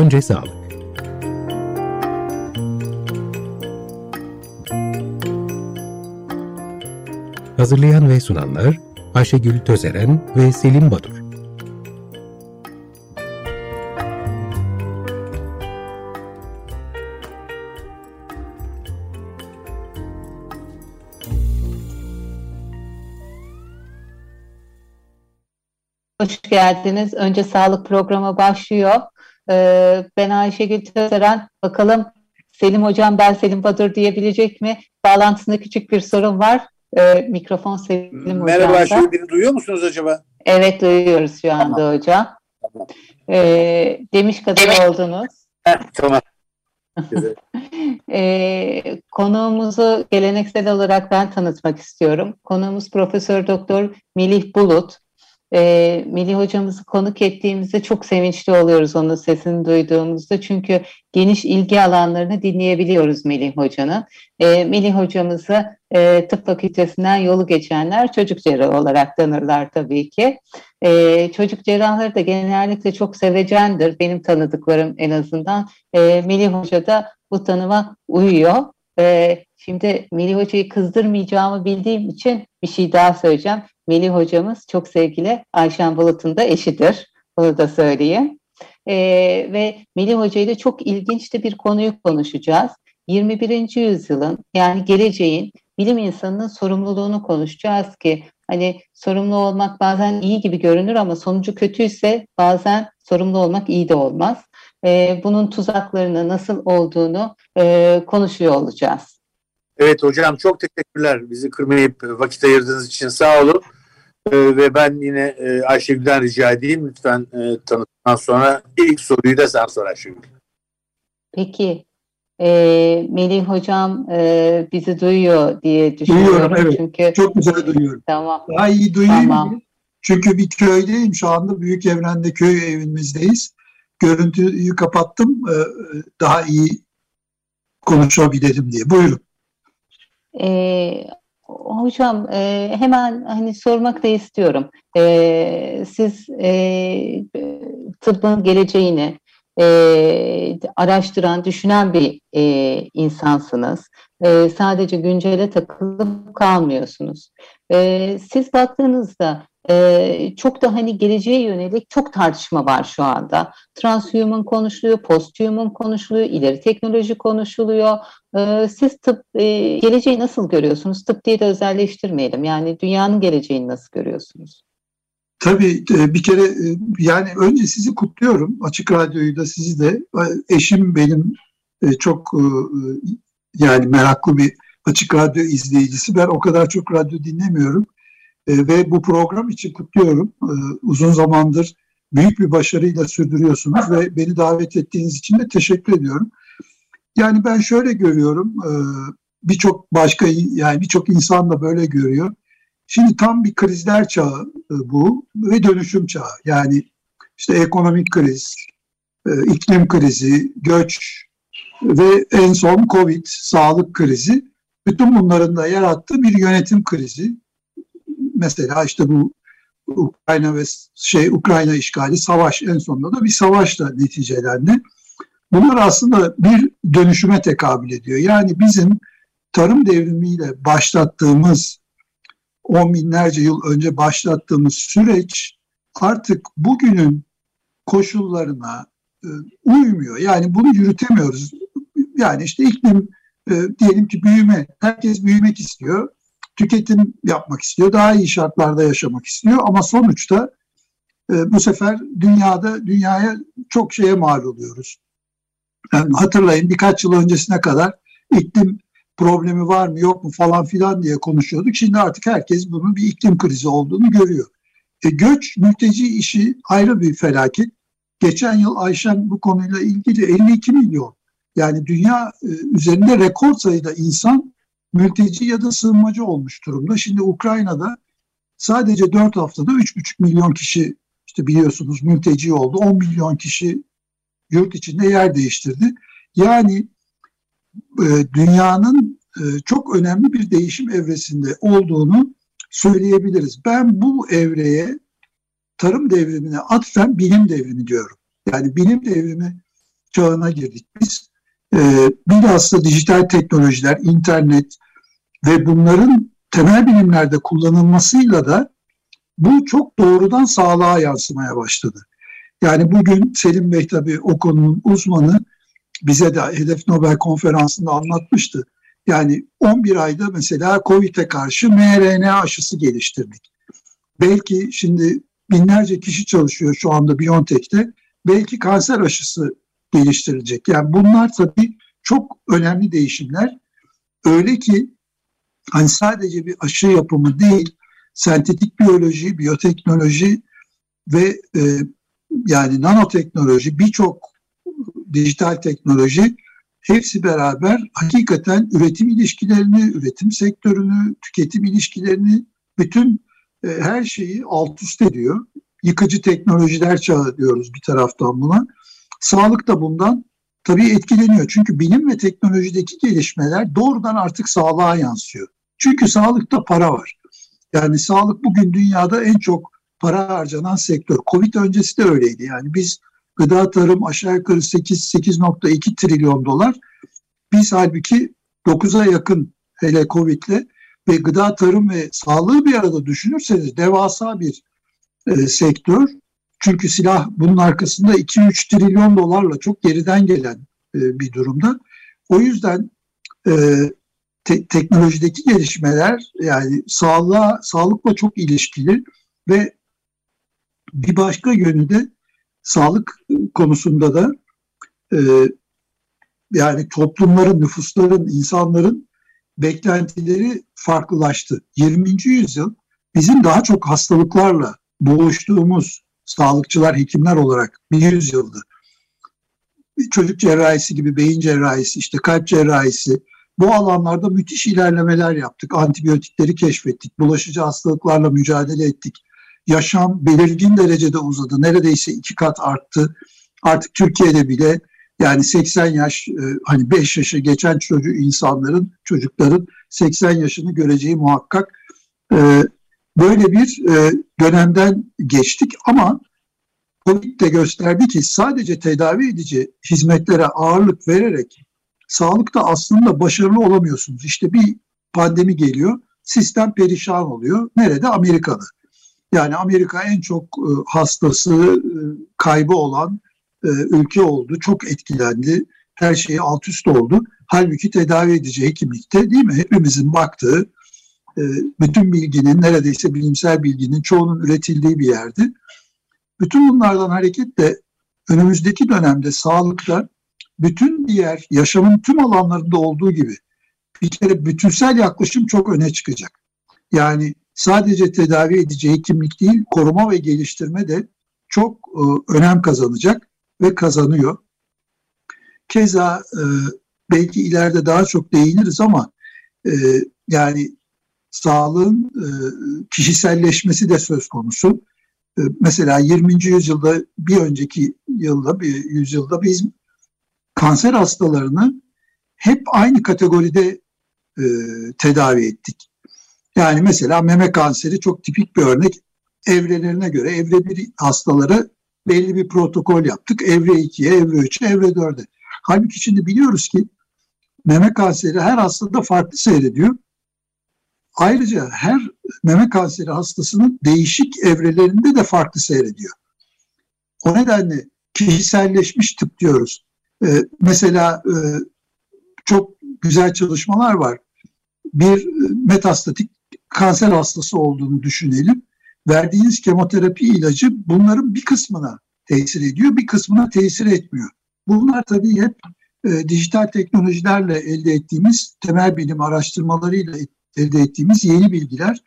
Önce sağlık. Hazırlayan ve sunanlar Ayşegül Tözeren ve Selim Badur. Hoş geldiniz. Önce sağlık programı başlıyor. Ee, ben Ayşegül Tözeren. Bakalım Selim Hocam ben Selim Badur diyebilecek mi? Bağlantısında küçük bir sorun var. Ee, mikrofon Selim Hocam'da. Merhaba Ayşegül, beni duyuyor musunuz acaba? Evet duyuyoruz şu anda Tamam. hocam. Tamam. Ee, demiş kadar oldunuz. Tamam. Ee, konuğumuzu geleneksel olarak ben tanıtmak istiyorum. Konuğumuz Profesör Doktor Melih Bulut. Ee, Melih hocamızı konuk ettiğimizde çok sevinçli oluyoruz onun sesini duyduğumuzda. Çünkü geniş ilgi alanlarını dinleyebiliyoruz Melih hocanın. Ee, Melih hocamızı e, tıp fakültesinden yolu geçenler çocuk cerrahı olarak tanırlar tabii ki. Ee, çocuk cerrahları da genellikle çok sevecendir. Benim tanıdıklarım en azından. Ee, Melih Hoca da bu tanıma uyuyor. Ee, şimdi Melih Hoca'yı kızdırmayacağımı bildiğim için bir şey daha söyleyeceğim. Melih Hocamız çok sevgili Ayşen Bulut'un da eşidir. Bunu da söyleyeyim. Ee, ve Melih Hoca ile çok ilginç de bir konuyu konuşacağız. 21. yüzyılın yani geleceğin bilim insanının sorumluluğunu konuşacağız ki hani sorumlu olmak bazen iyi gibi görünür ama sonucu kötüyse bazen sorumlu olmak iyi de olmaz. Ee, bunun tuzaklarını nasıl olduğunu e, konuşuyor olacağız. Evet hocam çok teşekkürler bizi kırmayıp vakit ayırdığınız için sağ olun. Ee, ve ben yine e, Ayşegül'den rica edeyim lütfen e, tanıttıktan sonra ilk soruyu da sen sor Ayşegül. Peki e, Melih Hocam e, bizi duyuyor diye düşünüyorum. Duyuyorum, evet. Çünkü Çok güzel duyuyorum. tamam. Daha iyi duyayım Tamam. Çünkü bir köydeyim şu anda. Büyük evrende köy evimizdeyiz. Görüntüyü kapattım. e, Daha iyi konuşabilirim diye. Buyurun. Ee, hocam e, hemen hani sormak da istiyorum. Ee, siz e, tıbbın geleceğini e, araştıran, düşünen bir e, insansınız. E, sadece güncele takılıp kalmıyorsunuz. E, siz baktığınızda e, çok da hani geleceğe yönelik çok tartışma var şu anda. Transhuman konuşuluyor, posthuman konuşuluyor, ileri teknoloji konuşuluyor. Ee, Siz tıp e, geleceği nasıl görüyorsunuz? Tıp diye de özelleştirmeyelim. Yani dünyanın geleceğini nasıl görüyorsunuz? Tabii e, bir kere e, yani önce sizi kutluyorum. Açık Radyo'yu da sizi de. E, Eşim benim çok yani meraklı bir Açık Radyo izleyicisi. Ben o kadar çok radyo dinlemiyorum. E, Ve bu program için kutluyorum. E, Uzun zamandır büyük bir başarıyla sürdürüyorsunuz ve beni davet ettiğiniz için de teşekkür ediyorum. Yani ben şöyle görüyorum. e, Birçok başka yani birçok insan da böyle görüyor. Şimdi tam bir krizler çağı e, bu ve dönüşüm çağı. Yani işte ekonomik kriz, e, iklim krizi, göç ve en son Covid, sağlık krizi. Bütün bunların da yarattığı bir yönetim krizi. Mesela işte bu Ukrayna ve şey Ukrayna işgali, savaş en sonunda da bir savaşla neticelendi. Bunlar aslında bir dönüşüme tekabül ediyor. Yani bizim tarım devrimiyle başlattığımız on binlerce yıl önce başlattığımız süreç artık bugünün koşullarına e, uymuyor. Yani bunu yürütemiyoruz. Yani işte iklim e, diyelim ki büyüme, herkes büyümek istiyor, tüketim yapmak istiyor, daha iyi şartlarda yaşamak istiyor ama sonuçta e, bu sefer dünyada dünyaya çok şeye mal oluyoruz. Yani hatırlayın birkaç yıl öncesine kadar iklim problemi var mı yok mu falan filan diye konuşuyorduk. Şimdi artık herkes bunun bir iklim krizi olduğunu görüyor. E, göç, mülteci işi ayrı bir felaket. Geçen yıl Ayşen bu konuyla ilgili 52 milyon yani dünya e, üzerinde rekor sayıda insan mülteci ya da sığınmacı olmuş durumda. Şimdi Ukrayna'da sadece 4 haftada 3,5 milyon kişi işte biliyorsunuz mülteci oldu. 10 milyon kişi yurt içinde yer değiştirdi. Yani e, dünyanın e, çok önemli bir değişim evresinde olduğunu söyleyebiliriz. Ben bu evreye tarım devrimine atfen bilim devrimi diyorum. Yani bilim devrimi çağına girdik biz. E, bilhassa dijital teknolojiler, internet ve bunların temel bilimlerde kullanılmasıyla da bu çok doğrudan sağlığa yansımaya başladı. Yani bugün Selim Bey tabii o konunun uzmanı bize de Hedef Nobel konferansında anlatmıştı. Yani 11 ayda mesela COVID'e karşı mRNA aşısı geliştirdik. Belki şimdi binlerce kişi çalışıyor şu anda BioNTech'te. Belki kanser aşısı geliştirilecek. Yani bunlar tabii çok önemli değişimler. Öyle ki hani sadece bir aşı yapımı değil, sentetik biyoloji, biyoteknoloji ve e, yani nanoteknoloji, birçok dijital teknoloji hepsi beraber hakikaten üretim ilişkilerini, üretim sektörünü, tüketim ilişkilerini, bütün e, her şeyi alt üst ediyor. Yıkıcı teknolojiler çağı diyoruz bir taraftan buna. Sağlık da bundan tabii etkileniyor. Çünkü bilim ve teknolojideki gelişmeler doğrudan artık sağlığa yansıyor. Çünkü sağlıkta para var. Yani sağlık bugün dünyada en çok para harcanan sektör. Covid öncesi de öyleydi. Yani biz gıda tarım aşağı yukarı 8 8.2 trilyon dolar. Biz halbuki 9'a yakın hele Covid'le ve gıda tarım ve sağlığı bir arada düşünürseniz devasa bir e, sektör. Çünkü silah bunun arkasında 2-3 trilyon dolarla çok geriden gelen e, bir durumda. O yüzden e, te- teknolojideki gelişmeler yani sağlığa, sağlıkla çok ilişkili ve bir başka yönü de sağlık konusunda da e, yani toplumların, nüfusların, insanların beklentileri farklılaştı. 20. yüzyıl bizim daha çok hastalıklarla boğuştuğumuz sağlıkçılar, hekimler olarak bir yüzyıldı. Çocuk cerrahisi gibi beyin cerrahisi, işte kalp cerrahisi, bu alanlarda müthiş ilerlemeler yaptık. Antibiyotikleri keşfettik, bulaşıcı hastalıklarla mücadele ettik. Yaşam belirgin derecede uzadı, neredeyse iki kat arttı. Artık Türkiye'de bile yani 80 yaş, e, hani 5 yaşı geçen çocuk insanların, çocukların 80 yaşını göreceği muhakkak. E, böyle bir e, dönemden geçtik ama Covid de gösterdi ki sadece tedavi edici hizmetlere ağırlık vererek sağlıkta aslında başarılı olamıyorsunuz. İşte bir pandemi geliyor, sistem perişan oluyor. Nerede? Amerika'da. Yani Amerika en çok hastası, kaybı olan e, ülke oldu. Çok etkilendi. Her şey alt üst oldu. Halbuki tedavi edici hekimlikte değil mi? Hepimizin baktığı e, bütün bilginin neredeyse bilimsel bilginin çoğunun üretildiği bir yerdi. Bütün bunlardan hareketle önümüzdeki dönemde sağlıkta bütün diğer yaşamın tüm alanlarında olduğu gibi bir kere bütünsel yaklaşım çok öne çıkacak. Yani sadece tedavi edici hekimlik değil, koruma ve geliştirme de çok e, önem kazanacak ve kazanıyor. Keza e, belki ileride daha çok değiniriz ama e, yani sağlığın e, kişiselleşmesi de söz konusu. E, mesela 20. yüzyılda bir önceki yılda bir yüzyılda biz kanser hastalarını hep aynı kategoride e, tedavi ettik. Yani mesela meme kanseri çok tipik bir örnek. Evrelerine göre evre bir hastaları belli bir protokol yaptık. Evre 2'ye, evre 3'e, evre 4'e. Halbuki şimdi biliyoruz ki meme kanseri her hastada farklı seyrediyor. Ayrıca her meme kanseri hastasının değişik evrelerinde de farklı seyrediyor. O nedenle kişiselleşmiş tıp diyoruz. Ee, mesela e, çok güzel çalışmalar var. Bir metastatik kanser hastası olduğunu düşünelim verdiğiniz kemoterapi ilacı bunların bir kısmına tesir ediyor, bir kısmına tesir etmiyor. Bunlar tabii hep e, dijital teknolojilerle elde ettiğimiz, temel bilim araştırmalarıyla elde ettiğimiz yeni bilgiler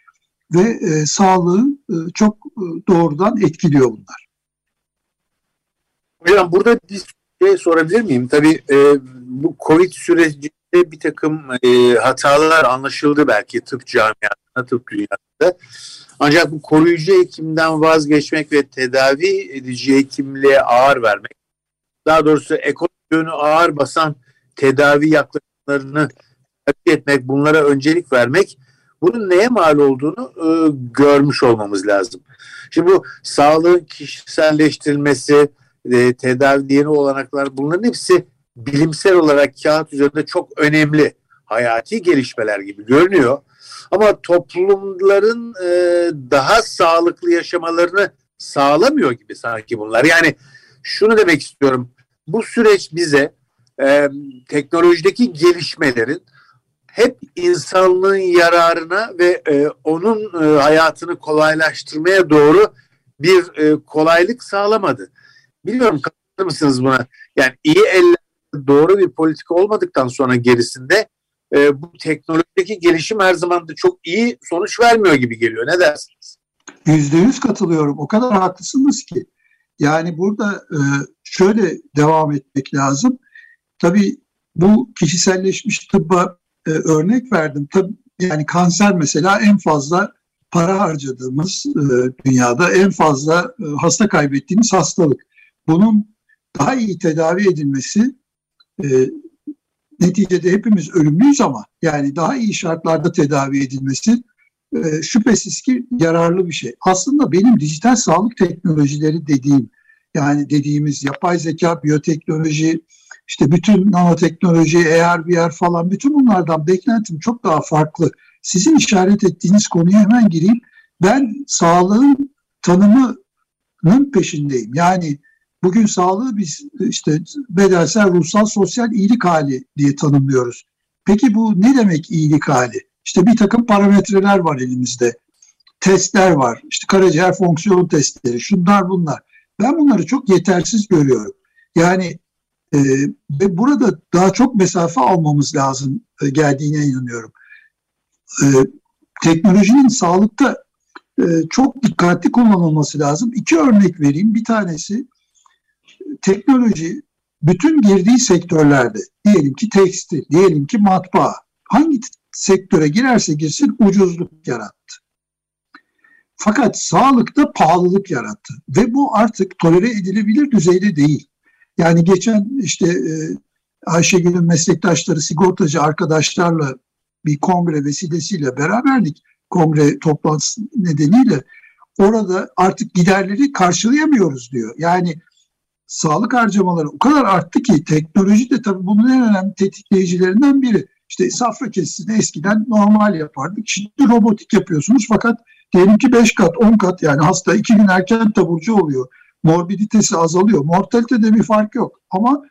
ve e, sağlığı e, çok e, doğrudan etkiliyor bunlar. Hocam burada bir şey sorabilir miyim? Tabii e, bu Covid sürecinde bir takım e, hatalar anlaşıldı belki tıp camiasında, tıp dünyasında. Ancak bu koruyucu hekimden vazgeçmek ve tedavi edici hekimliğe ağır vermek, daha doğrusu ekonomik ağır basan tedavi yaklaşımlarını tercih etmek, bunlara öncelik vermek, bunun neye mal olduğunu e, görmüş olmamız lazım. Şimdi bu sağlığın kişiselleştirilmesi, e, tedavi yeni olanaklar bunların hepsi bilimsel olarak kağıt üzerinde çok önemli hayati gelişmeler gibi görünüyor. Ama toplumların e, daha sağlıklı yaşamalarını sağlamıyor gibi sanki bunlar. Yani şunu demek istiyorum. Bu süreç bize e, teknolojideki gelişmelerin hep insanlığın yararına ve e, onun e, hayatını kolaylaştırmaya doğru bir e, kolaylık sağlamadı. Bilmiyorum katılır mısınız buna? Yani iyi eller doğru bir politika olmadıktan sonra gerisinde e, bu teknolojideki gelişim her zaman da çok iyi sonuç vermiyor gibi geliyor. Ne dersiniz? Yüzde yüz katılıyorum. O kadar haklısınız ki. Yani burada e, şöyle devam etmek lazım. Tabii bu kişiselleşmiş tıbba e, örnek verdim. Tabii yani kanser mesela en fazla para harcadığımız e, dünyada en fazla e, hasta kaybettiğimiz hastalık. Bunun daha iyi tedavi edilmesi e, neticede hepimiz ölümlüyüz ama yani daha iyi şartlarda tedavi edilmesi e, şüphesiz ki yararlı bir şey. Aslında benim dijital sağlık teknolojileri dediğim yani dediğimiz yapay zeka, biyoteknoloji, işte bütün nanoteknoloji, AR, VR falan bütün bunlardan beklentim çok daha farklı. Sizin işaret ettiğiniz konuya hemen gireyim. Ben sağlığın tanımının peşindeyim. Yani bugün sağlığı biz işte bedensel, ruhsal, sosyal iyilik hali diye tanımlıyoruz. Peki bu ne demek iyilik hali? İşte bir takım parametreler var elimizde. Testler var. İşte karaciğer fonksiyon testleri, şunlar bunlar. Ben bunları çok yetersiz görüyorum. Yani e, ve burada daha çok mesafe almamız lazım e, geldiğine inanıyorum. E, teknolojinin sağlıkta e, çok dikkatli kullanılması lazım. İki örnek vereyim. Bir tanesi teknoloji bütün girdiği sektörlerde diyelim ki tekstil, diyelim ki matbaa hangi sektöre girerse girsin ucuzluk yarattı. Fakat sağlıkta pahalılık yarattı ve bu artık tolere edilebilir düzeyde değil. Yani geçen işte e, Ayşegül'ün meslektaşları, sigortacı arkadaşlarla bir kongre vesilesiyle beraberdik. Kongre toplantısı nedeniyle orada artık giderleri karşılayamıyoruz diyor. Yani sağlık harcamaları o kadar arttı ki teknoloji de tabii bunun en önemli tetikleyicilerinden biri. İşte safra kesisini eskiden normal yapardık. Şimdi robotik yapıyorsunuz fakat diyelim ki 5 kat 10 kat yani hasta 2 gün erken taburcu oluyor. Morbiditesi azalıyor. Mortalitede bir fark yok. Ama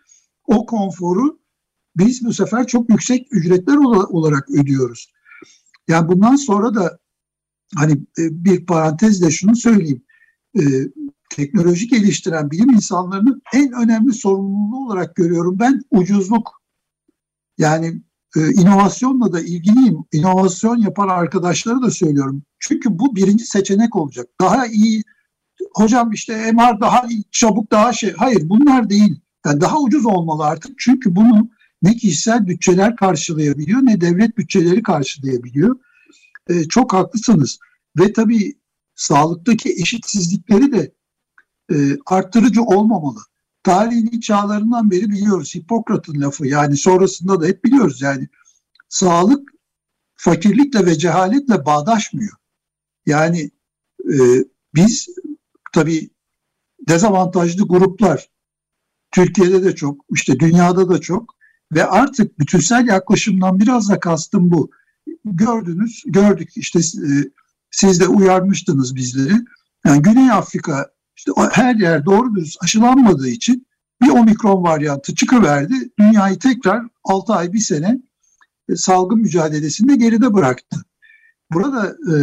o konforu biz bu sefer çok yüksek ücretler olarak ödüyoruz. Yani bundan sonra da hani e, bir parantezle şunu söyleyeyim. E, teknoloji geliştiren bilim insanlarının en önemli sorumluluğu olarak görüyorum ben ucuzluk. Yani e, inovasyonla da ilgiliyim. İnovasyon yapan arkadaşları da söylüyorum. Çünkü bu birinci seçenek olacak. Daha iyi, hocam işte MR daha çabuk daha şey. Hayır bunlar değil. Yani daha ucuz olmalı artık. Çünkü bunu ne kişisel bütçeler karşılayabiliyor ne devlet bütçeleri karşılayabiliyor. E, çok haklısınız. Ve tabii sağlıktaki eşitsizlikleri de e, arttırıcı olmamalı. Tarihin çağlarından beri biliyoruz Hipokrat'ın lafı yani sonrasında da hep biliyoruz yani sağlık fakirlikle ve cehaletle bağdaşmıyor. Yani e, biz tabii dezavantajlı gruplar Türkiye'de de çok, işte dünyada da çok ve artık bütünsel yaklaşımdan biraz da kastım bu. Gördünüz, gördük işte e, siz de uyarmıştınız bizleri. Yani Güney Afrika işte her yer doğru düz aşılanmadığı için bir omikron varyantı çıkıverdi. Dünyayı tekrar 6 ay bir sene e, salgın mücadelesinde geride bıraktı. Burada e,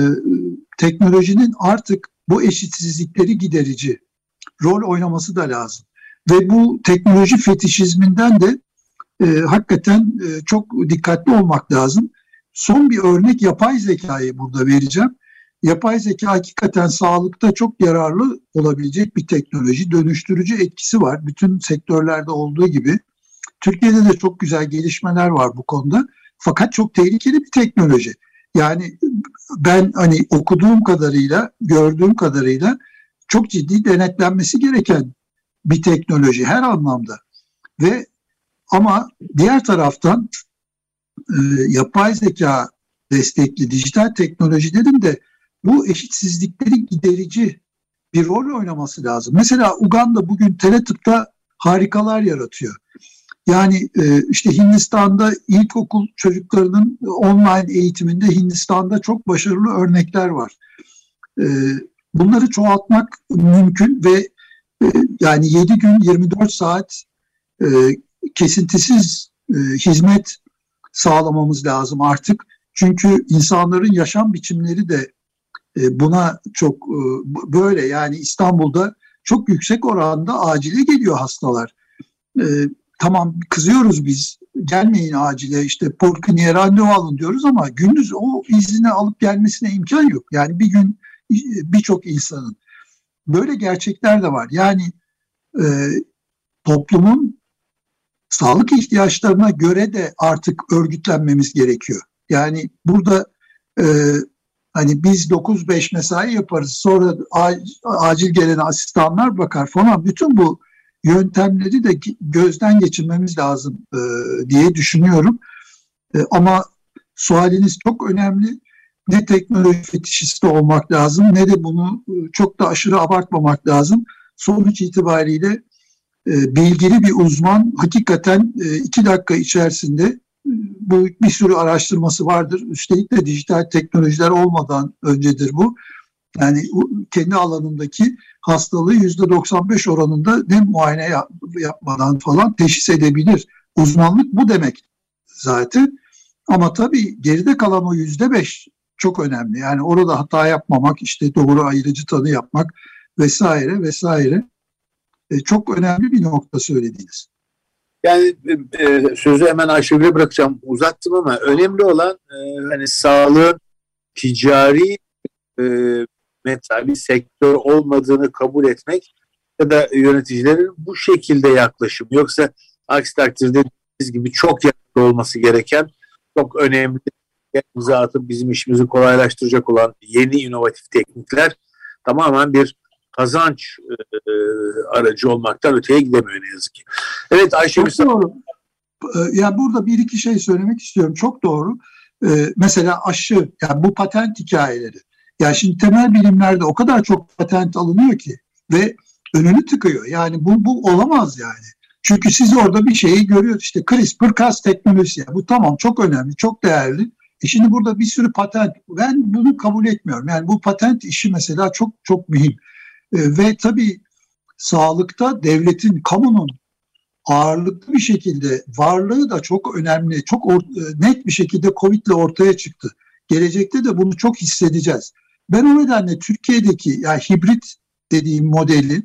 teknolojinin artık bu eşitsizlikleri giderici rol oynaması da lazım. Ve bu teknoloji fetişizminden de e, hakikaten e, çok dikkatli olmak lazım. Son bir örnek yapay zekayı burada vereceğim. Yapay zeka hakikaten sağlıkta çok yararlı olabilecek bir teknoloji. Dönüştürücü etkisi var. Bütün sektörlerde olduğu gibi. Türkiye'de de çok güzel gelişmeler var bu konuda. Fakat çok tehlikeli bir teknoloji. Yani ben hani okuduğum kadarıyla, gördüğüm kadarıyla çok ciddi denetlenmesi gereken bir teknoloji her anlamda. Ve ama diğer taraftan e, yapay zeka destekli dijital teknolojilerin de bu eşitsizlikleri giderici bir rol oynaması lazım. Mesela Uganda bugün teletıpta harikalar yaratıyor. Yani e, işte Hindistan'da ilkokul çocuklarının online eğitiminde Hindistan'da çok başarılı örnekler var. E, bunları çoğaltmak mümkün ve e, yani 7 gün 24 saat e, kesintisiz e, hizmet sağlamamız lazım artık. Çünkü insanların yaşam biçimleri de e, buna çok e, böyle yani İstanbul'da çok yüksek oranda acile geliyor hastalar. E, tamam kızıyoruz biz gelmeyin acile işte porkiniye randevu alın diyoruz ama gündüz o izni alıp gelmesine imkan yok. Yani bir gün birçok insanın böyle gerçekler de var. Yani e, toplumun sağlık ihtiyaçlarına göre de artık örgütlenmemiz gerekiyor. Yani burada e, hani biz 9-5 mesai yaparız sonra acil gelen asistanlar bakar falan bütün bu yöntemleri de gözden geçirmemiz lazım e, diye düşünüyorum. E, ama sualiniz çok önemli. Ne teknoloji fetişisti olmak lazım ne de bunu e, çok da aşırı abartmamak lazım. Sonuç itibariyle e, bilgili bir uzman hakikaten e, iki dakika içerisinde e, bu bir sürü araştırması vardır. Üstelik de dijital teknolojiler olmadan öncedir bu. Yani kendi alanındaki hastalığı yüzde 95 oranında ne muayene yapmadan falan teşhis edebilir. Uzmanlık bu demek zaten. Ama tabii geride kalan o yüzde beş çok önemli. Yani orada hata yapmamak, işte doğru ayırıcı tanı yapmak vesaire vesaire e, çok önemli bir nokta söylediğiniz. Yani e, e sözü hemen Ayşegül'e bırakacağım. Uzattım ama önemli olan e, hani sağlığın ticari e, meta bir sektör olmadığını kabul etmek ya da yöneticilerin bu şekilde yaklaşım. Yoksa aksi takdirde biz gibi çok yakın olması gereken çok önemli imza atıp bizim işimizi kolaylaştıracak olan yeni inovatif teknikler tamamen bir kazanç e, aracı olmaktan öteye gidemiyor ne yazık ki. Evet Ayşe Çok doğru. E, yani burada bir iki şey söylemek istiyorum. Çok doğru. Ee, mesela aşı, yani bu patent hikayeleri. Yani şimdi temel bilimlerde o kadar çok patent alınıyor ki ve önünü tıkıyor. Yani bu, bu olamaz yani. Çünkü siz orada bir şeyi görüyorsunuz. İşte CRISPR-Cas teknolojisi. Yani bu tamam çok önemli, çok değerli. E şimdi burada bir sürü patent. Ben bunu kabul etmiyorum. Yani bu patent işi mesela çok çok mühim. E, ve tabii sağlıkta devletin, kamunun ağırlıklı bir şekilde varlığı da çok önemli, çok or, e, net bir şekilde Covid ile ortaya çıktı. Gelecekte de bunu çok hissedeceğiz. Ben o nedenle Türkiye'deki yani hibrit dediğim modeli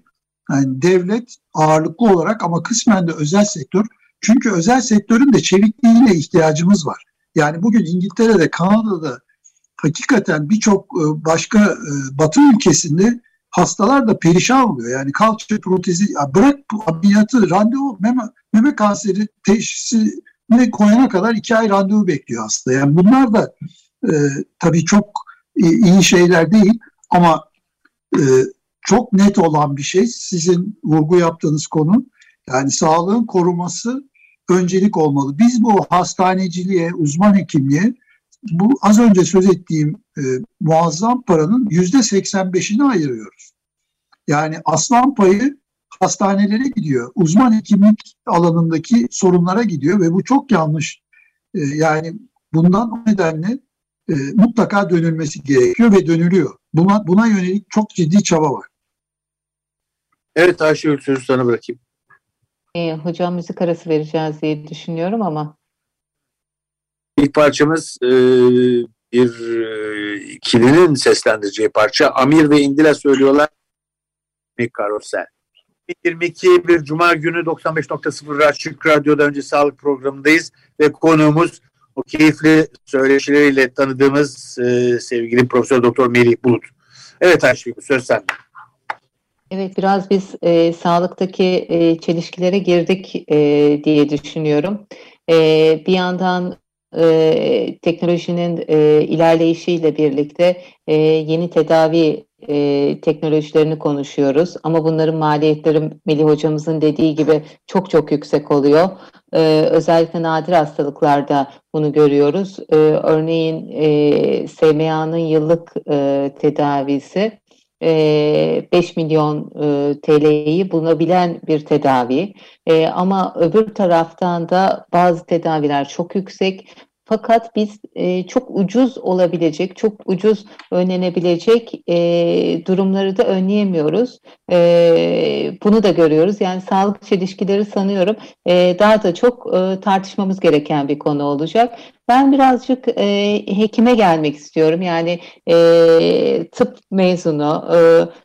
yani devlet ağırlıklı olarak ama kısmen de özel sektör. Çünkü özel sektörün de çevikliğine ihtiyacımız var. Yani bugün İngiltere'de, Kanada'da hakikaten birçok e, başka e, batı ülkesinde hastalar da perişan oluyor. Yani kalça protezi, ya bırak ameliyatı, randevu, meme, meme kanseri teşhisini koyana kadar iki ay randevu bekliyor hasta. Yani bunlar da e, tabii çok iyi şeyler değil ama e, çok net olan bir şey sizin vurgu yaptığınız konu. Yani sağlığın koruması öncelik olmalı. Biz bu hastaneciliğe, uzman hekimliğe bu az önce söz ettiğim e, muazzam paranın yüzde 85'ini ayırıyoruz. Yani aslan payı hastanelere gidiyor. Uzman hekimlik alanındaki sorunlara gidiyor ve bu çok yanlış. E, yani bundan o nedenle e, mutlaka dönülmesi gerekiyor ve dönülüyor. Buna, buna yönelik çok ciddi çaba var. Evet Ayşegül sözü sana bırakayım. E, hocam müzik arası vereceğiz diye düşünüyorum ama. İlk parçamız e, bir e, ikilinin seslendireceği parça. Amir ve İndila söylüyorlar. Mi Karosel. 22 bir Cuma günü 95.0 Açık Radyo'da önce sağlık programındayız ve konuğumuz o keyifli söyleşileriyle tanıdığımız e, sevgili Profesör Doktor Melih Bulut. Evet Ayşegül söz sende. Evet biraz biz e, sağlıktaki e, çelişkilere girdik e, diye düşünüyorum. E, bir yandan e, teknolojinin e, ilerleyişiyle birlikte e, yeni tedavi e, teknolojilerini konuşuyoruz. Ama bunların maliyetleri Melih hocamızın dediği gibi çok çok yüksek oluyor. E, özellikle nadir hastalıklarda bunu görüyoruz. E, örneğin e, SMA'nın yıllık e, tedavisi 5 milyon TL'yi bulunabilen bir tedavi. Ama öbür taraftan da bazı tedaviler çok yüksek. Fakat biz e, çok ucuz olabilecek, çok ucuz önlenebilecek e, durumları da önleyemiyoruz. E, bunu da görüyoruz. Yani sağlık çelişkileri sanıyorum e, daha da çok e, tartışmamız gereken bir konu olacak. Ben birazcık e, hekime gelmek istiyorum. Yani e, tıp mezunu, e,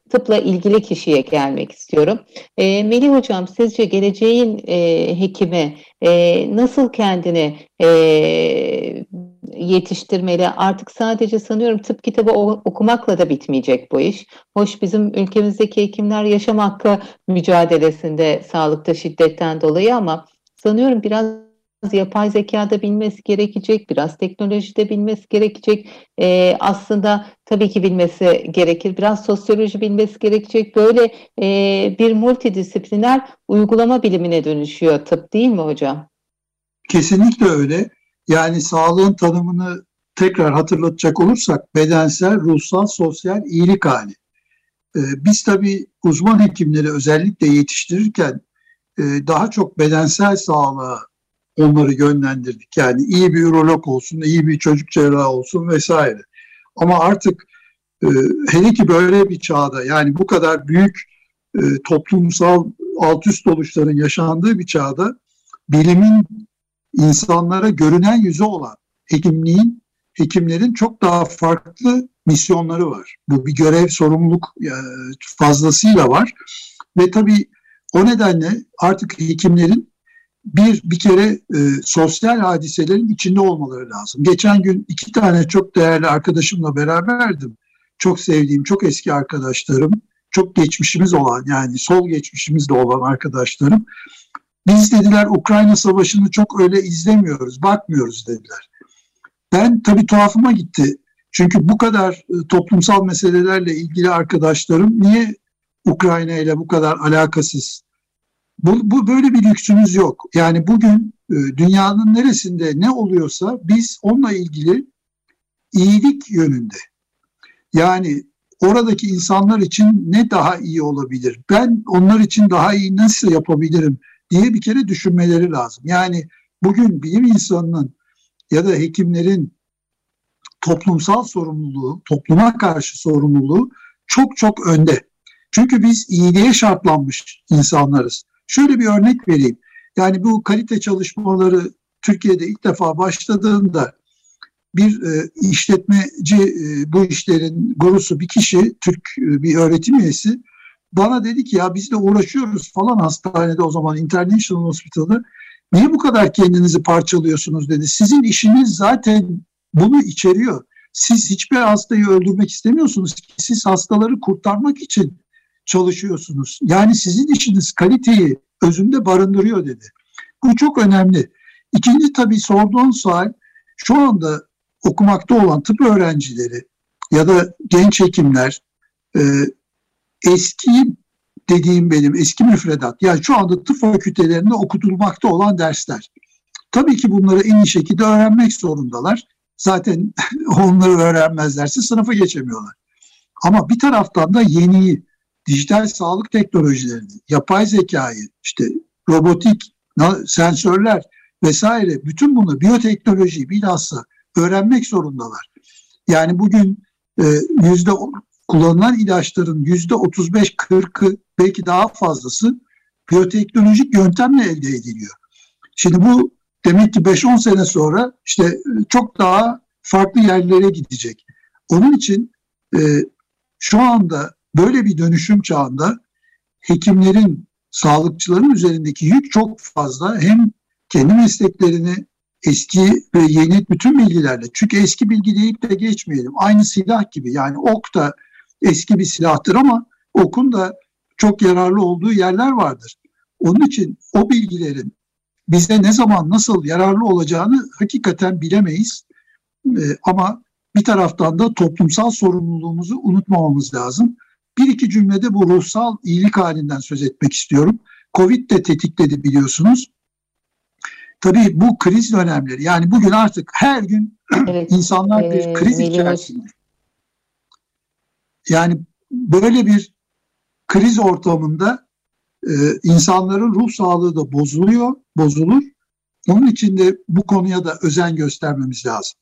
tıpla ilgili kişiye gelmek istiyorum. E, Melih Hocam sizce geleceğin e, hekimi e, nasıl kendini e, yetiştirmeli? Artık sadece sanıyorum tıp kitabı okumakla da bitmeyecek bu iş. Hoş bizim ülkemizdeki hekimler yaşam hakkı mücadelesinde sağlıkta şiddetten dolayı ama sanıyorum biraz yapay zekada bilmesi gerekecek, biraz teknolojide bilmesi gerekecek. Ee, aslında tabii ki bilmesi gerekir, biraz sosyoloji bilmesi gerekecek. Böyle e, bir multidisipliner uygulama bilimine dönüşüyor tıp değil mi hocam? Kesinlikle öyle. Yani sağlığın tanımını tekrar hatırlatacak olursak bedensel, ruhsal, sosyal iyilik hali. Ee, biz tabii uzman hekimleri özellikle yetiştirirken e, daha çok bedensel sağlığa onları yönlendirdik. Yani iyi bir ürolog olsun, iyi bir çocuk cerrahı olsun vesaire. Ama artık e, hele ki böyle bir çağda yani bu kadar büyük e, toplumsal alt üst oluşların yaşandığı bir çağda bilimin insanlara görünen yüzü olan hekimliğin, hekimlerin çok daha farklı misyonları var. Bu bir görev, sorumluluk e, fazlasıyla var. Ve tabii o nedenle artık hekimlerin bir bir kere e, sosyal hadiselerin içinde olmaları lazım. Geçen gün iki tane çok değerli arkadaşımla beraberdim. Çok sevdiğim, çok eski arkadaşlarım, çok geçmişimiz olan yani sol geçmişimiz de olan arkadaşlarım. Biz dediler Ukrayna Savaşı'nı çok öyle izlemiyoruz, bakmıyoruz dediler. Ben tabii tuhafıma gitti. Çünkü bu kadar e, toplumsal meselelerle ilgili arkadaşlarım niye Ukrayna ile bu kadar alakasız bu, bu böyle bir lüksümüz yok. Yani bugün e, dünyanın neresinde ne oluyorsa biz onunla ilgili iyilik yönünde. Yani oradaki insanlar için ne daha iyi olabilir? Ben onlar için daha iyi nasıl yapabilirim diye bir kere düşünmeleri lazım. Yani bugün bilim insanının ya da hekimlerin toplumsal sorumluluğu, topluma karşı sorumluluğu çok çok önde. Çünkü biz iyiliğe şartlanmış insanlarız. Şöyle bir örnek vereyim. Yani bu kalite çalışmaları Türkiye'de ilk defa başladığında bir e, işletmeci e, bu işlerin gurusu bir kişi, Türk e, bir öğretim üyesi bana dedi ki ya biz de uğraşıyoruz falan hastanede o zaman International Hospital'da. Niye bu kadar kendinizi parçalıyorsunuz dedi. Sizin işiniz zaten bunu içeriyor. Siz hiçbir hastayı öldürmek istemiyorsunuz ki. Siz hastaları kurtarmak için çalışıyorsunuz. Yani sizin işiniz kaliteyi özünde barındırıyor dedi. Bu çok önemli. İkinci tabii sorduğun sual şu anda okumakta olan tıp öğrencileri ya da genç hekimler e, eski dediğim benim eski müfredat yani şu anda tıp fakültelerinde okutulmakta olan dersler. Tabii ki bunları en iyi şekilde öğrenmek zorundalar. Zaten onları öğrenmezlerse sınıfı geçemiyorlar. Ama bir taraftan da yeniyi, dijital sağlık teknolojilerini, yapay zekayı, işte robotik, sensörler vesaire bütün bunu biyoteknolojiyi bilhassa öğrenmek zorundalar. Yani bugün e, yüzde kullanılan ilaçların yüzde 35-40'ı belki daha fazlası biyoteknolojik yöntemle elde ediliyor. Şimdi bu demek ki 5-10 sene sonra işte e, çok daha farklı yerlere gidecek. Onun için e, şu anda böyle bir dönüşüm çağında hekimlerin, sağlıkçıların üzerindeki yük çok fazla. Hem kendi mesleklerini eski ve yeni bütün bilgilerle. Çünkü eski bilgi deyip de geçmeyelim. Aynı silah gibi yani ok da eski bir silahtır ama okun da çok yararlı olduğu yerler vardır. Onun için o bilgilerin bize ne zaman nasıl yararlı olacağını hakikaten bilemeyiz. Ee, ama bir taraftan da toplumsal sorumluluğumuzu unutmamamız lazım. Bir iki cümlede bu ruhsal iyilik halinden söz etmek istiyorum. Covid de tetikledi biliyorsunuz. Tabii bu kriz dönemleri yani bugün artık her gün evet, insanlar bir e, kriz içerisinde. Yani böyle bir kriz ortamında e, insanların ruh sağlığı da bozuluyor, bozulur. Onun için de bu konuya da özen göstermemiz lazım.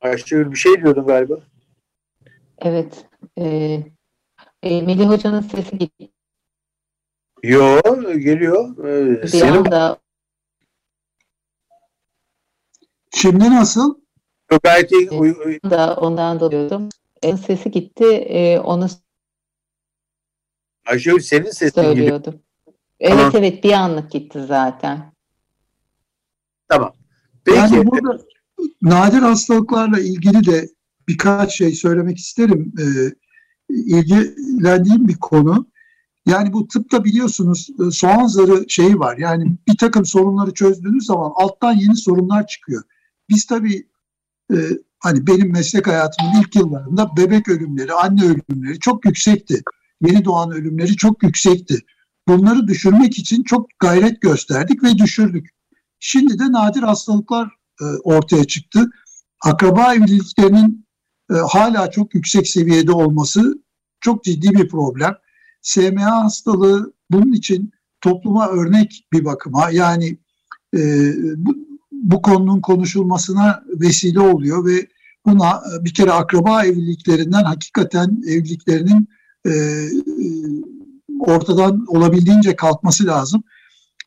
Ayşegül bir şey diyordun galiba. Evet. E, e, Melih Hoca'nın sesi gitti. Yo geliyor. Ee, Bir senin anda Şimdi nasıl? gayet iyi. uy- uy- da ondan doluyordum. E, sesi gitti. E, onu Ayşegül senin sesin söylüyordum. Evet Tamam. evet bir anlık gitti zaten. Tamam. Peki. Yani burada nadir hastalıklarla ilgili de birkaç şey söylemek isterim. Ee, ilgilendiğim bir konu. Yani bu tıpta biliyorsunuz e, soğan zarı şeyi var. Yani bir takım sorunları çözdüğünüz zaman alttan yeni sorunlar çıkıyor. Biz tabii e, hani benim meslek hayatımın ilk yıllarında bebek ölümleri, anne ölümleri çok yüksekti. Yeni doğan ölümleri çok yüksekti. Bunları düşürmek için çok gayret gösterdik ve düşürdük. Şimdi de nadir hastalıklar e, ortaya çıktı. Akraba evliliklerinin e, hala çok yüksek seviyede olması çok ciddi bir problem. SMA hastalığı bunun için topluma örnek bir bakıma yani e, bu, bu konunun konuşulmasına vesile oluyor ve buna e, bir kere akraba evliliklerinden hakikaten evliliklerinin e, ortadan olabildiğince kalkması lazım.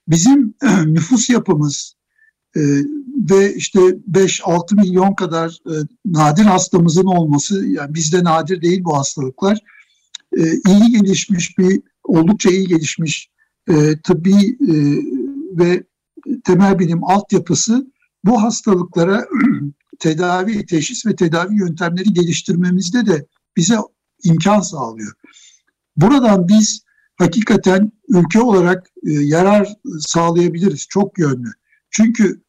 Bizim nüfus yapımız e, ve işte 5-6 milyon kadar e, nadir hastamızın olması, yani bizde nadir değil bu hastalıklar, e, iyi gelişmiş bir, oldukça iyi gelişmiş e, tıbbi e, ve temel bilim altyapısı bu hastalıklara tedavi, teşhis ve tedavi yöntemleri geliştirmemizde de bize imkan sağlıyor. Buradan biz hakikaten ülke olarak e, yarar sağlayabiliriz çok yönlü. Çünkü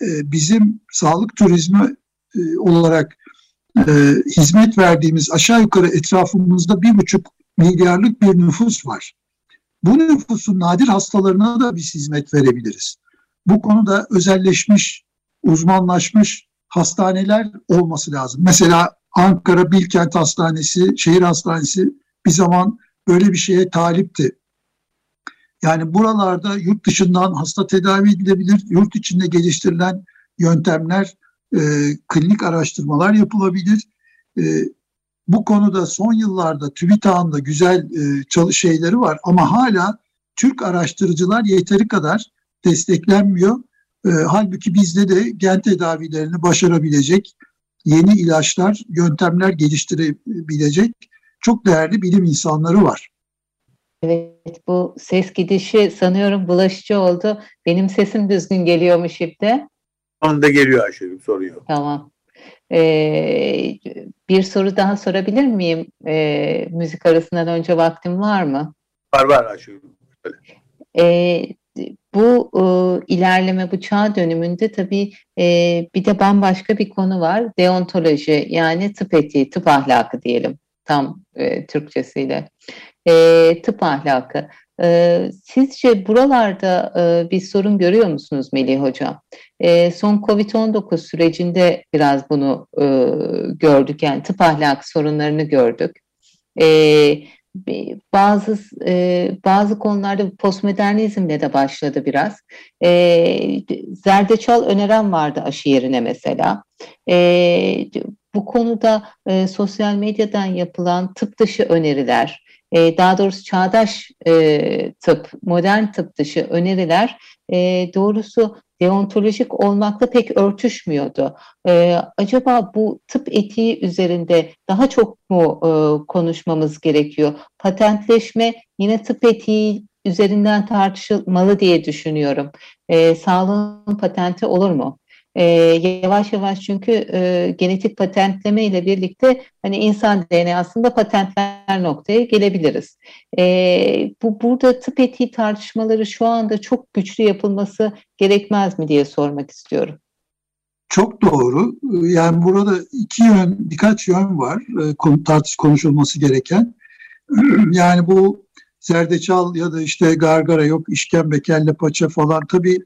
e, bizim sağlık turizmi e, olarak e, hizmet verdiğimiz aşağı yukarı etrafımızda bir buçuk milyarlık bir nüfus var. Bu nüfusun nadir hastalarına da biz hizmet verebiliriz. Bu konuda özelleşmiş, uzmanlaşmış hastaneler olması lazım. Mesela Ankara Bilkent Hastanesi, şehir hastanesi bir zaman böyle bir şeye talipti. Yani buralarda yurt dışından hasta tedavi edilebilir, yurt içinde geliştirilen yöntemler, e, klinik araştırmalar yapılabilir. E, bu konuda son yıllarda TÜBİTAK'ın da güzel e, çalış şeyleri var ama hala Türk araştırıcılar yeteri kadar desteklenmiyor. E, halbuki bizde de gen tedavilerini başarabilecek yeni ilaçlar, yöntemler geliştirebilecek çok değerli bilim insanları var. Evet bu ses gidişi sanıyorum bulaşıcı oldu. Benim sesim düzgün geliyormuş şimdi. Anda geliyor Ayşegül soruyor. Tamam. Ee, bir soru daha sorabilir miyim? Ee, müzik arasından önce vaktim var mı? Var var Ayşegül. Ee, bu e, ilerleme, bu çağ dönümünde tabii e, bir de bambaşka bir konu var. Deontoloji yani tıp etiği, tıp ahlakı diyelim tam e, Türkçesiyle. E, tıp ahlakı. E, sizce buralarda e, bir sorun görüyor musunuz Melih Hocam? E, son Covid-19 sürecinde biraz bunu e, gördük. Yani tıp ahlakı sorunlarını gördük. E, bazı e, bazı konularda postmodernizmle de başladı biraz. E, zerdeçal öneren vardı aşı yerine mesela. E, bu konuda e, sosyal medyadan yapılan tıp dışı öneriler, e, daha doğrusu çağdaş e, tıp, modern tıp dışı öneriler e, doğrusu deontolojik olmakla pek örtüşmüyordu. E, acaba bu tıp etiği üzerinde daha çok mu e, konuşmamız gerekiyor? Patentleşme yine tıp etiği üzerinden tartışılmalı diye düşünüyorum. E, sağlığın patenti olur mu? E, yavaş yavaş çünkü e, genetik patentleme ile birlikte hani insan DNA'sında patentler noktaya gelebiliriz. E, bu burada tıp etiği tartışmaları şu anda çok güçlü yapılması gerekmez mi diye sormak istiyorum. Çok doğru. Yani burada iki yön, birkaç yön var e, tartış konuşulması gereken. Yani bu zerdeçal ya da işte gargara yok işkembe, kelle paça falan tabii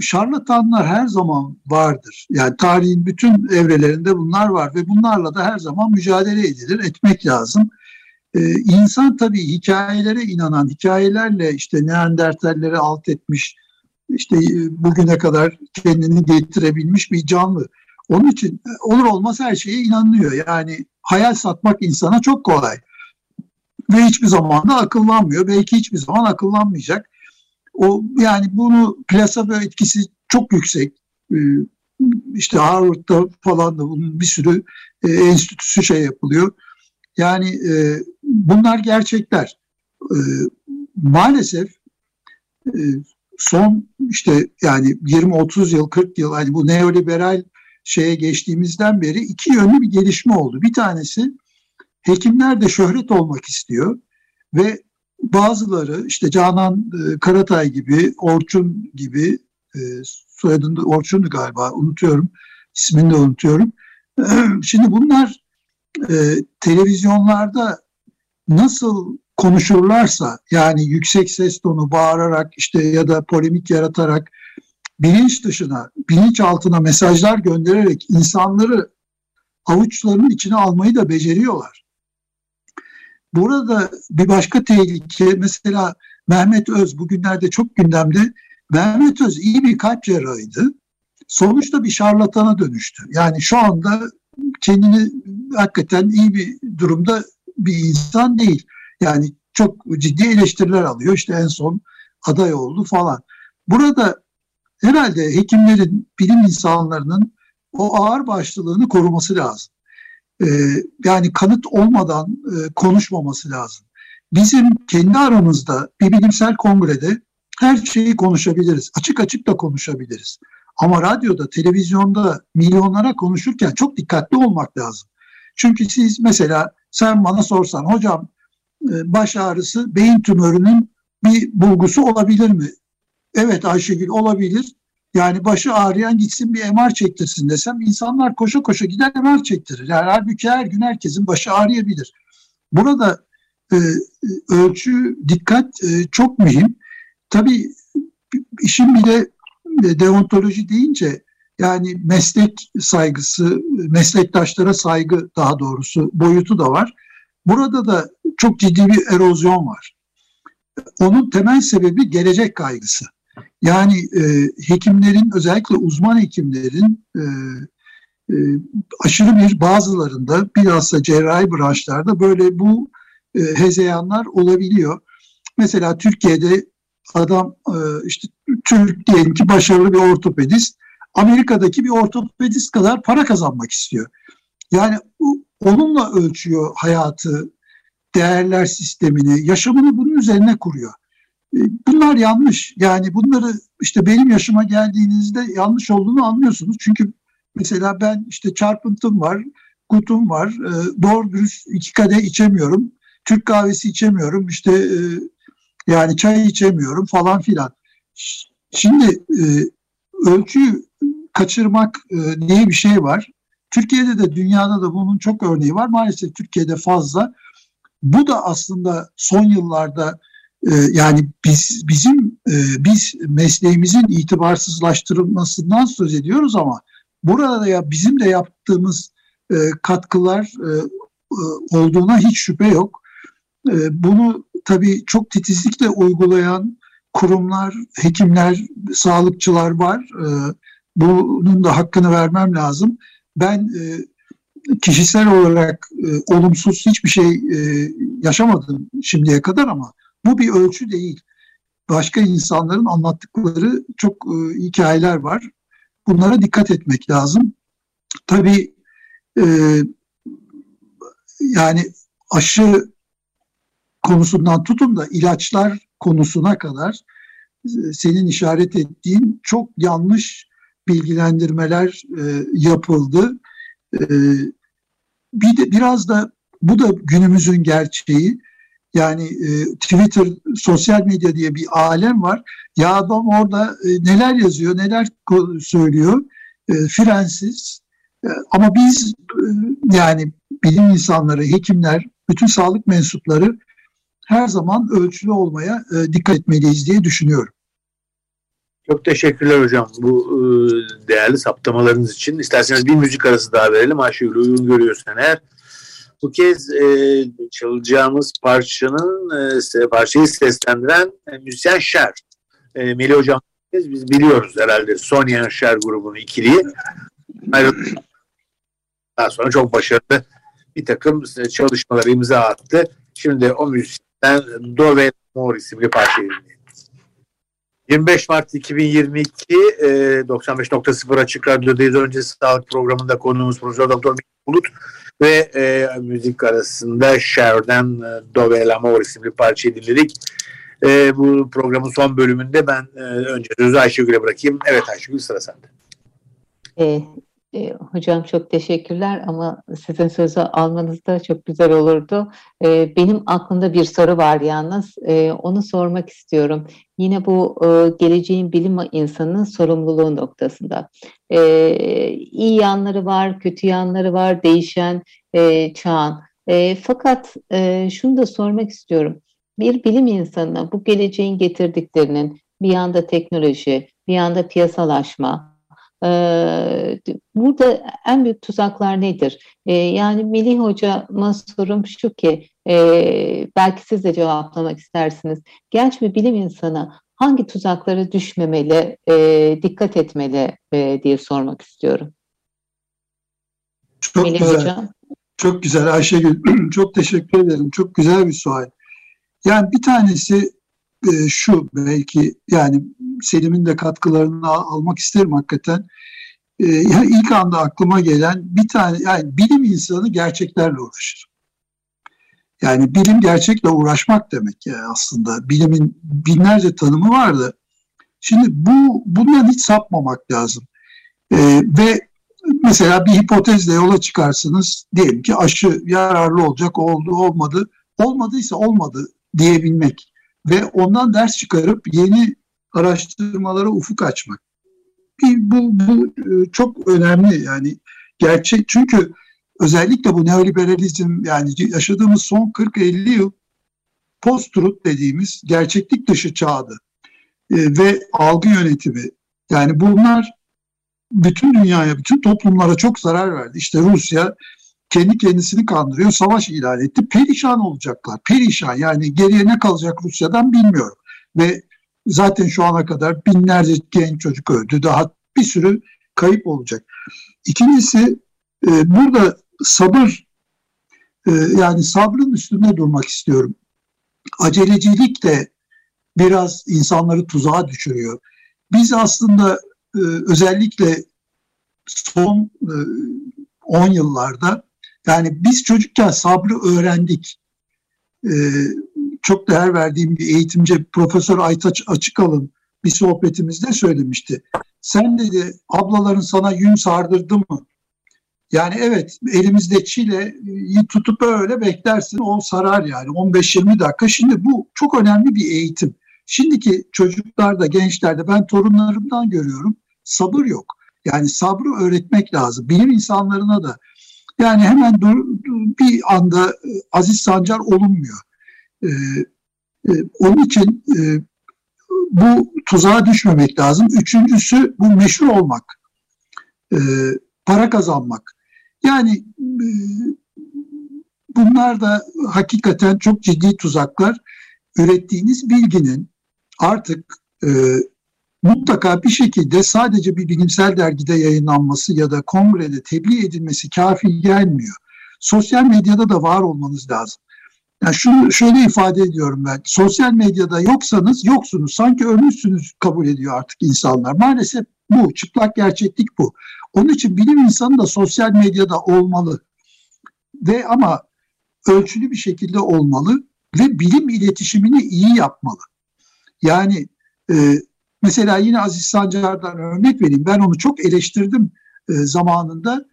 şarlatanlar her zaman vardır. Yani tarihin bütün evrelerinde bunlar var ve bunlarla da her zaman mücadele edilir, etmek lazım. Ee, insan tabii hikayelere inanan, hikayelerle işte Neandertalleri alt etmiş, işte e, bugüne kadar kendini getirebilmiş bir canlı. Onun için e, olur olmaz her şeye inanılıyor. Yani hayal satmak insana çok kolay. Ve hiçbir zaman da akıllanmıyor. Belki hiçbir zaman akıllanmayacak. O yani bunu placebo etkisi çok yüksek. Ee, işte Harvard'da falan da bunun bir sürü e, enstitüsü şey yapılıyor. Yani e, bunlar gerçekler. E, maalesef e, son işte yani 20-30 yıl, 40 yıl hani bu neoliberal şeye geçtiğimizden beri iki yönlü bir gelişme oldu. Bir tanesi hekimler de şöhret olmak istiyor ve bazıları işte Canan e, Karatay gibi, Orçun gibi e, soyadında Orçun'du galiba unutuyorum, ismini de unutuyorum. Şimdi bunlar e, televizyonlarda nasıl konuşurlarsa yani yüksek ses tonu bağırarak işte ya da polemik yaratarak bilinç dışına, bilinç altına mesajlar göndererek insanları avuçlarının içine almayı da beceriyorlar. Burada bir başka tehlike mesela Mehmet Öz bugünlerde çok gündemde. Mehmet Öz iyi bir kalp cerrahıydı. Sonuçta bir şarlatana dönüştü. Yani şu anda kendini hakikaten iyi bir durumda bir insan değil. Yani çok ciddi eleştiriler alıyor. İşte en son aday oldu falan. Burada herhalde hekimlerin, bilim insanlarının o ağır başlılığını koruması lazım. Ee, yani kanıt olmadan e, konuşmaması lazım. Bizim kendi aramızda bir bilimsel kongrede her şeyi konuşabiliriz. Açık açık da konuşabiliriz. Ama radyoda, televizyonda milyonlara konuşurken çok dikkatli olmak lazım. Çünkü siz mesela sen bana sorsan hocam e, baş ağrısı beyin tümörünün bir bulgusu olabilir mi? Evet Ayşegül olabilir. Yani başı ağrıyan gitsin bir MR çektirsin desem insanlar koşa koşa gider MR çektirir. Yani halbuki her gün herkesin başı ağrıyabilir. Burada e, ölçü, dikkat e, çok mühim. Tabii işin bir de e, deontoloji deyince yani meslek saygısı, meslektaşlara saygı daha doğrusu boyutu da var. Burada da çok ciddi bir erozyon var. Onun temel sebebi gelecek kaygısı. Yani e, hekimlerin özellikle uzman hekimlerin e, e, aşırı bir bazılarında bilhassa cerrahi branşlarda böyle bu e, hezeyanlar olabiliyor. Mesela Türkiye'de adam e, işte Türk diyelim ki başarılı bir ortopedist Amerika'daki bir ortopedist kadar para kazanmak istiyor. Yani onunla ölçüyor hayatı, değerler sistemini, yaşamını bunun üzerine kuruyor. E, bunlar yanlış. Yani bunları işte benim yaşıma geldiğinizde yanlış olduğunu anlıyorsunuz. Çünkü mesela ben işte çarpıntım var, kutum var, e, doğru dürüst iki kadeh içemiyorum, Türk kahvesi içemiyorum, işte e, yani çay içemiyorum falan filan. Şimdi ölçüyü kaçırmak diye bir şey var. Türkiye'de de dünyada da bunun çok örneği var. Maalesef Türkiye'de fazla. Bu da aslında son yıllarda e, yani biz bizim e, biz mesleğimizin itibarsızlaştırılmasından söz ediyoruz ama burada da ya bizim de yaptığımız e, katkılar e, olduğuna hiç şüphe yok. Bunu tabii çok titizlikle uygulayan kurumlar, hekimler, sağlıkçılar var. Bunun da hakkını vermem lazım. Ben kişisel olarak olumsuz hiçbir şey yaşamadım şimdiye kadar ama bu bir ölçü değil. Başka insanların anlattıkları çok e, hikayeler var. Bunlara dikkat etmek lazım. Tabii e, yani aşı konusundan tutun da ilaçlar konusuna kadar e, senin işaret ettiğin çok yanlış bilgilendirmeler e, yapıldı. E, bir de biraz da bu da günümüzün gerçeği. Yani e, Twitter, sosyal medya diye bir alem var. Ya adam orada e, neler yazıyor, neler söylüyor. E, frensiz. E, ama biz e, yani bilim insanları, hekimler, bütün sağlık mensupları her zaman ölçülü olmaya e, dikkat etmeliyiz diye düşünüyorum. Çok teşekkürler hocam bu e, değerli saptamalarınız için. İsterseniz bir müzik arası daha verelim. Ayşegül uygun görüyorsan eğer. Bu kez e, çalacağımız parçanın e, parçayı seslendiren e, müzisyen Şer. E, Melih hocam biz biliyoruz herhalde Sonya Şer grubunun ikiliyi. Daha sonra çok başarılı bir takım çalışmaları imza attı. Şimdi o müzisyen Do ve Mor isimli parçayı dinleyelim. 25 Mart 2022 e, 95.0 Açık Radyo'dayız. Öncesi sağlık programında konuğumuz Profesör Doktor Bulut ve e, müzik arasında Cher'den e, Dove l'Amour isimli parçayı dinledik. E, bu programın son bölümünde ben e, önce sözü Ayşegül'e bırakayım. Evet Ayşegül sıra sende. E, e, hocam çok teşekkürler ama sizin sözü almanız da çok güzel olurdu. E, benim aklımda bir soru var yalnız. E, onu sormak istiyorum. Yine bu e, geleceğin bilim insanının sorumluluğu noktasında. E, iyi yanları var, kötü yanları var, değişen e, çağın. E, fakat e, şunu da sormak istiyorum. Bir bilim insanına bu geleceğin getirdiklerinin bir yanda teknoloji, bir yanda piyasalaşma, burada en büyük tuzaklar nedir? Yani Melih Hocam'a sorum şu ki, belki siz de cevaplamak istersiniz. Genç bir bilim insanı hangi tuzaklara düşmemeli, dikkat etmeli diye sormak istiyorum. Çok Melih güzel. Hocam. Çok güzel Ayşegül. Çok teşekkür ederim. Çok güzel bir sual. Yani bir tanesi şu belki yani Selim'in de katkılarını almak isterim hakikaten. Ee, yani ilk anda aklıma gelen bir tane yani bilim insanı gerçeklerle uğraşır. Yani bilim gerçekle uğraşmak demek yani aslında. Bilimin binlerce tanımı vardı. Şimdi bu bundan hiç sapmamak lazım. Ee, ve mesela bir hipotezle yola çıkarsınız. Diyelim ki aşı yararlı olacak, oldu, olmadı. Olmadıysa olmadı diyebilmek ve ondan ders çıkarıp yeni araştırmalara ufuk açmak. Bu, bu e, çok önemli yani gerçek çünkü özellikle bu neoliberalizm yani yaşadığımız son 40-50 yıl post-truth dediğimiz gerçeklik dışı çağdı e, ve algı yönetimi yani bunlar bütün dünyaya, bütün toplumlara çok zarar verdi. İşte Rusya kendi kendisini kandırıyor, savaş ilan etti. Perişan olacaklar, perişan. Yani geriye ne kalacak Rusya'dan bilmiyorum. Ve Zaten şu ana kadar binlerce genç çocuk öldü. Daha bir sürü kayıp olacak. İkincisi e, burada sabır e, yani sabrın üstünde durmak istiyorum. Acelecilik de biraz insanları tuzağa düşürüyor. Biz aslında e, özellikle son 10 e, yıllarda yani biz çocukken sabrı öğrendik. E, çok değer verdiğim bir eğitimci Profesör Aytaç Açıkalın bir sohbetimizde söylemişti. Sen dedi ablaların sana yün sardırdı mı? Yani evet elimizde çileyi tutup öyle beklersin o sarar yani 15-20 dakika. Şimdi bu çok önemli bir eğitim. Şimdiki çocuklarda, gençlerde ben torunlarımdan görüyorum sabır yok. Yani sabrı öğretmek lazım. Bilim insanlarına da yani hemen dur, bir anda e, Aziz Sancar olunmuyor. E, e, onun için e, bu tuzağa düşmemek lazım. Üçüncüsü bu meşhur olmak, e, para kazanmak. Yani e, bunlar da hakikaten çok ciddi tuzaklar. Ürettiğiniz bilginin artık e, mutlaka bir şekilde sadece bir bilimsel dergide yayınlanması ya da kongrede tebliğ edilmesi kafi gelmiyor. Sosyal medyada da var olmanız lazım. Yani şunu şöyle ifade ediyorum ben. Sosyal medyada yoksanız yoksunuz. Sanki ölmüşsünüz kabul ediyor artık insanlar. Maalesef bu. Çıplak gerçeklik bu. Onun için bilim insanı da sosyal medyada olmalı. Ve ama ölçülü bir şekilde olmalı ve bilim iletişimini iyi yapmalı. Yani e, mesela yine Aziz Sancar'dan örnek vereyim. Ben onu çok eleştirdim e, zamanında.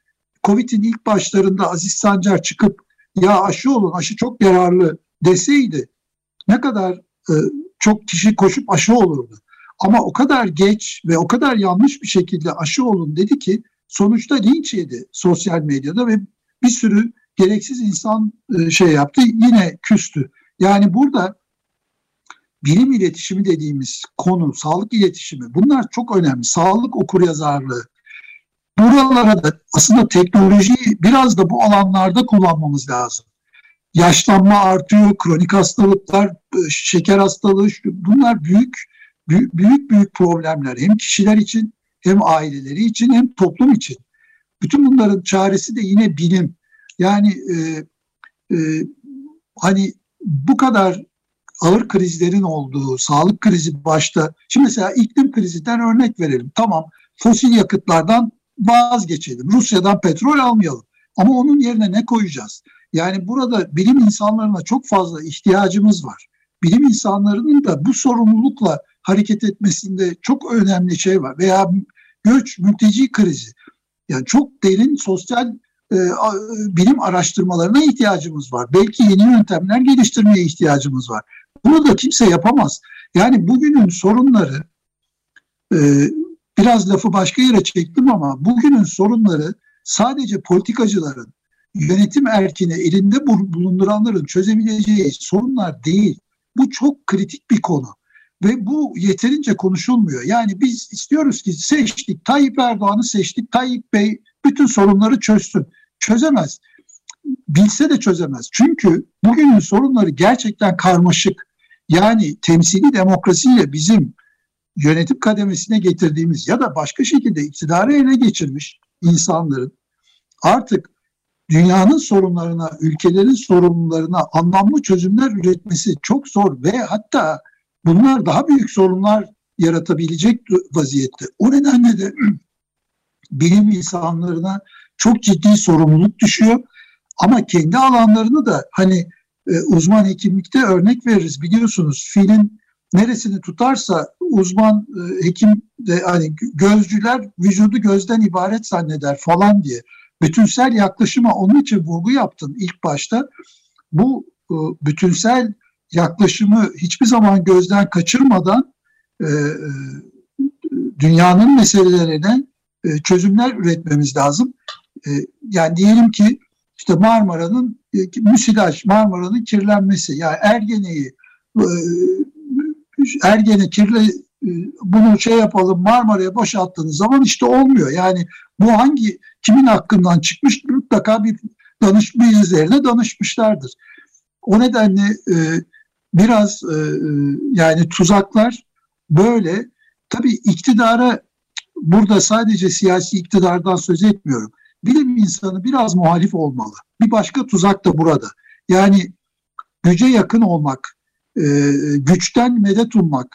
Covid'in ilk başlarında Aziz Sancar çıkıp ya aşı olun aşı çok yararlı deseydi ne kadar e, çok kişi koşup aşı olurdu. Ama o kadar geç ve o kadar yanlış bir şekilde aşı olun dedi ki sonuçta linç yedi sosyal medyada ve bir sürü gereksiz insan e, şey yaptı yine küstü. Yani burada bilim iletişimi dediğimiz konu, sağlık iletişimi bunlar çok önemli. Sağlık okuryazarlığı. Buralara da aslında teknolojiyi biraz da bu alanlarda kullanmamız lazım. Yaşlanma artıyor, kronik hastalıklar, e, şeker hastalığı bunlar büyük büyük büyük, problemler hem kişiler için hem aileleri için hem toplum için. Bütün bunların çaresi de yine bilim. Yani e, e, hani bu kadar ağır krizlerin olduğu, sağlık krizi başta. Şimdi mesela iklim krizinden örnek verelim. Tamam fosil yakıtlardan vazgeçelim. Rusya'dan petrol almayalım. Ama onun yerine ne koyacağız? Yani burada bilim insanlarına çok fazla ihtiyacımız var. Bilim insanlarının da bu sorumlulukla hareket etmesinde çok önemli şey var. Veya göç, mülteci krizi. Yani çok derin sosyal e, bilim araştırmalarına ihtiyacımız var. Belki yeni yöntemler geliştirmeye ihtiyacımız var. Bunu da kimse yapamaz. Yani bugünün sorunları e, biraz lafı başka yere çektim ama bugünün sorunları sadece politikacıların, yönetim erkini elinde bulunduranların çözebileceği sorunlar değil. Bu çok kritik bir konu ve bu yeterince konuşulmuyor. Yani biz istiyoruz ki seçtik, Tayyip Erdoğan'ı seçtik, Tayyip Bey bütün sorunları çözsün. Çözemez. Bilse de çözemez. Çünkü bugünün sorunları gerçekten karmaşık. Yani temsili demokrasiyle bizim yönetim kademesine getirdiğimiz ya da başka şekilde iktidarı ele geçirmiş insanların artık dünyanın sorunlarına, ülkelerin sorunlarına anlamlı çözümler üretmesi çok zor ve hatta bunlar daha büyük sorunlar yaratabilecek vaziyette. O nedenle de bilim insanlarına çok ciddi sorumluluk düşüyor. Ama kendi alanlarını da hani e, uzman hekimlikte örnek veririz. Biliyorsunuz filin neresini tutarsa uzman e, hekim de hani gözcüler vücudu gözden ibaret zanneder falan diye bütünsel yaklaşıma onun için vurgu yaptım ilk başta. Bu e, bütünsel yaklaşımı hiçbir zaman gözden kaçırmadan e, e, dünyanın meselelerine e, çözümler üretmemiz lazım. E, yani diyelim ki işte Marmara'nın e, müsilaj, Marmara'nın kirlenmesi, yani Ergene'yi e, Ergene kirli e, bunu şey yapalım Marmara'ya boşalttığınız zaman işte olmuyor. Yani bu hangi kimin hakkından çıkmış mutlaka bir danış bir üzerine danışmışlardır. O nedenle e, biraz e, e, yani tuzaklar böyle tabii iktidara burada sadece siyasi iktidardan söz etmiyorum. Bilim insanı biraz muhalif olmalı. Bir başka tuzak da burada. Yani güce yakın olmak, e, güçten medet ummak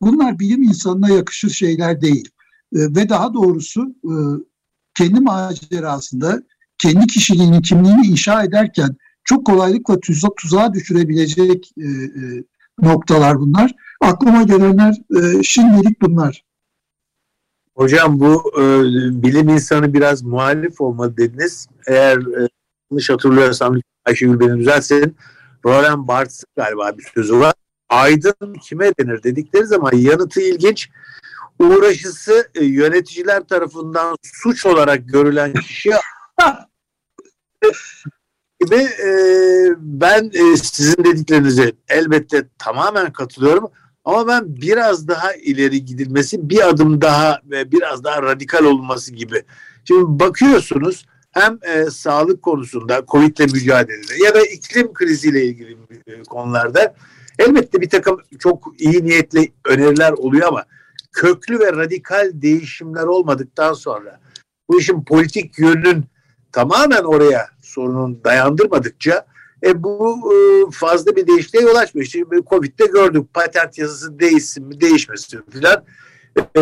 bunlar bilim insanına yakışır şeyler değil. E, ve daha doğrusu e, kendi macerasında kendi kişiliğini, kimliğini inşa ederken çok kolaylıkla tuza, tuzağa düşürebilecek e, e, noktalar bunlar. Aklıma gelenler e, şimdilik bunlar. Hocam bu e, bilim insanı biraz muhalif olmalı dediniz. Eğer e, yanlış hatırlıyorsam Ayşegül beni düzelsin. Roland Barthes galiba bir sözü var. Aydın kime denir dedikleri zaman yanıtı ilginç. Uğraşısı e, yöneticiler tarafından suç olarak görülen kişi gibi e, ben e, sizin dediklerinize elbette tamamen katılıyorum. Ama ben biraz daha ileri gidilmesi, bir adım daha ve biraz daha radikal olması gibi. Şimdi bakıyorsunuz hem e, sağlık konusunda, Covid ile mücadelede ya da iklim kriziyle ilgili e, konularda elbette bir takım çok iyi niyetli öneriler oluyor ama köklü ve radikal değişimler olmadıktan sonra bu işin politik yönünün tamamen oraya sorunun dayandırmadıkça e, bu e, fazla bir değişikliğe yol açmıyor. İşte Covid'de gördük patent yasası değişsin mi değişmesin filan. E,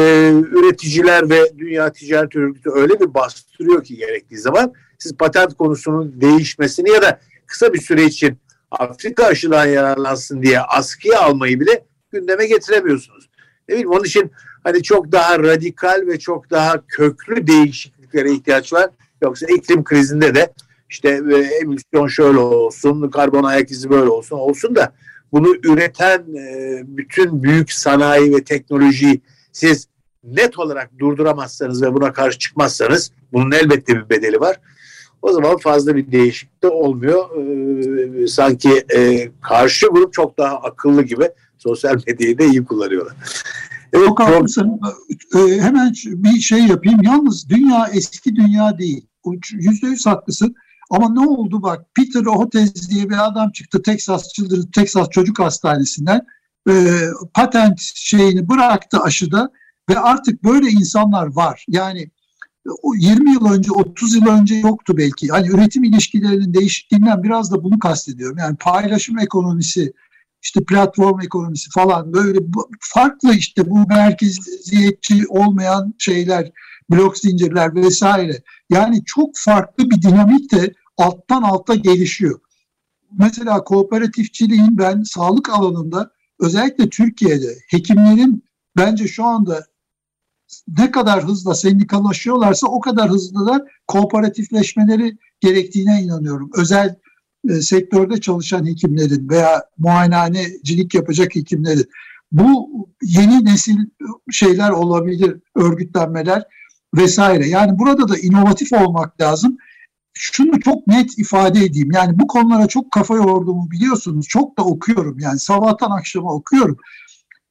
üreticiler ve Dünya Ticaret Örgütü öyle bir bastırıyor ki gerektiği zaman siz patent konusunun değişmesini ya da kısa bir süre için Afrika aşıdan yararlansın diye askıya almayı bile gündeme getiremiyorsunuz. Ne bileyim onun için hani çok daha radikal ve çok daha köklü değişikliklere ihtiyaç var. Yoksa iklim krizinde de işte e, emisyon şöyle olsun, karbon ayak izi böyle olsun olsun da bunu üreten e, bütün büyük sanayi ve teknolojiyi siz net olarak durduramazsanız ve buna karşı çıkmazsanız bunun elbette bir bedeli var. O zaman fazla bir değişiklik de olmuyor. Ee, sanki e, karşı grup çok daha akıllı gibi. sosyal medyayı da iyi kullanıyorlar. Evet, Çok haklısın. Ee, hemen bir şey yapayım. Yalnız dünya eski dünya değil. Yüzde yüz haklısın. Ama ne oldu bak Peter Hotez diye bir adam çıktı Texas Children, Texas Çocuk Hastanesi'nden e, patent şeyini bıraktı aşıda ve artık böyle insanlar var. Yani 20 yıl önce 30 yıl önce yoktu belki. Hani üretim ilişkilerinin değişikliğinden biraz da bunu kastediyorum. Yani paylaşım ekonomisi, işte platform ekonomisi falan böyle farklı işte bu merkeziyetçi olmayan şeyler, blok zincirler vesaire. Yani çok farklı bir dinamik de alttan alta gelişiyor. Mesela kooperatifçiliğin ben sağlık alanında özellikle Türkiye'de hekimlerin bence şu anda ne kadar hızla sendikalaşıyorlarsa o kadar hızlı da kooperatifleşmeleri gerektiğine inanıyorum. Özel e, sektörde çalışan hekimlerin veya muayenehanecilik yapacak hekimlerin bu yeni nesil şeyler olabilir, örgütlenmeler vesaire. Yani burada da inovatif olmak lazım. Şunu çok net ifade edeyim. Yani bu konulara çok kafa yorduğumu biliyorsunuz. Çok da okuyorum. Yani sabahtan akşama okuyorum.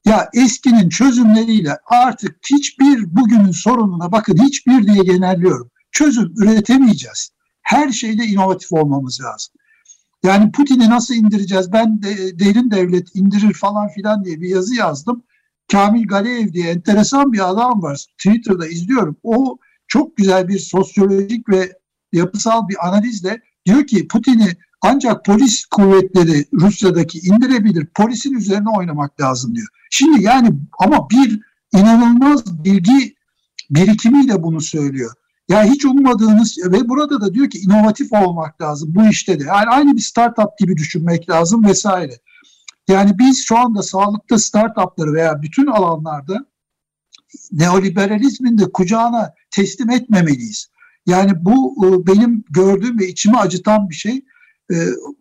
Ya eskinin çözümleriyle artık hiçbir bugünün sorununa bakın hiçbir diye genelliyorum. Çözüm üretemeyeceğiz. Her şeyde inovatif olmamız lazım. Yani Putin'i nasıl indireceğiz? Ben de, derin devlet indirir falan filan diye bir yazı yazdım. Kamil Galeev diye enteresan bir adam var. Twitter'da izliyorum. O çok güzel bir sosyolojik ve yapısal bir analizle diyor ki Putin'i ancak polis kuvvetleri Rusya'daki indirebilir. Polisin üzerine oynamak lazım diyor. Şimdi yani ama bir inanılmaz bilgi birikimiyle bunu söylüyor. Ya hiç ummadığınız ve burada da diyor ki inovatif olmak lazım bu işte de. Yani aynı bir startup gibi düşünmek lazım vesaire. Yani biz şu anda sağlıkta startupları veya bütün alanlarda neoliberalizmin de kucağına teslim etmemeliyiz. Yani bu e, benim gördüğüm ve içimi acıtan bir şey. E,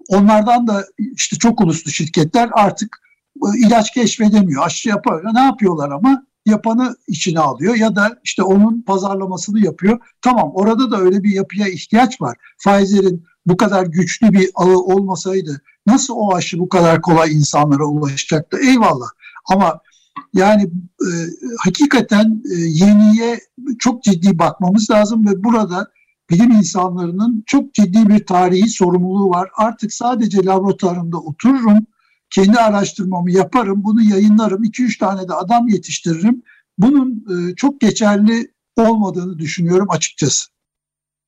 onlardan da işte çok uluslu şirketler artık e, ilaç keşfedemiyor. Aşı yapıyor. Ne yapıyorlar ama? Yapanı içine alıyor ya da işte onun pazarlamasını yapıyor. Tamam orada da öyle bir yapıya ihtiyaç var. Pfizer'in bu kadar güçlü bir ağı olmasaydı nasıl o aşı bu kadar kolay insanlara ulaşacaktı? Eyvallah. Ama yani e, hakikaten e, yeniye çok ciddi bakmamız lazım ve burada bilim insanlarının çok ciddi bir tarihi sorumluluğu var. Artık sadece laboratuvarımda otururum, kendi araştırmamı yaparım, bunu yayınlarım, 2-3 tane de adam yetiştiririm. Bunun e, çok geçerli olmadığını düşünüyorum açıkçası.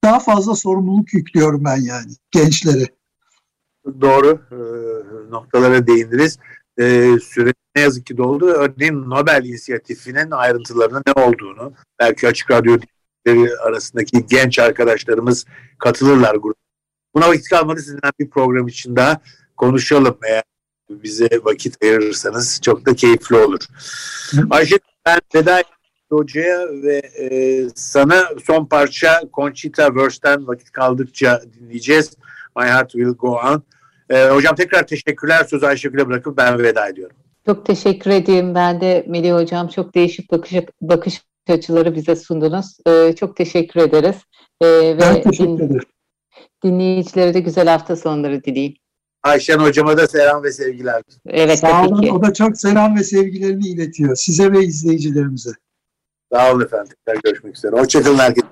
Daha fazla sorumluluk yüklüyorum ben yani gençlere. Doğru e, noktalara değindiniz. E, süre ne yazık ki doldu. Örneğin Nobel inisiyatifinin ayrıntılarının ne olduğunu belki açık radyo arasındaki genç arkadaşlarımız katılırlar gruba. Buna vakit kalmadı sizinle bir program için daha konuşalım eğer bize vakit ayırırsanız çok da keyifli olur. Ayşe ben veda hocaya ve e, sana son parça Conchita Wurst'ten vakit kaldıkça dinleyeceğiz. My Heart Will Go On. E, hocam tekrar teşekkürler. Sözü Ayşegül'e bırakıp ben veda ediyorum. Çok teşekkür edeyim. Ben de Melih Hocam çok değişik bakış, bakış açıları bize sundunuz. Ee, çok teşekkür ederiz. Ee, ben ve teşekkür ederim. Dinleyicilere de güzel hafta sonları dileyim. Ayşen hocama da selam ve sevgiler. Evet Sağ olun. Ki. O da çok selam ve sevgilerini iletiyor size ve izleyicilerimize. Sağ olun efendim. Görüşmek üzere. Hoşçakalın herkese.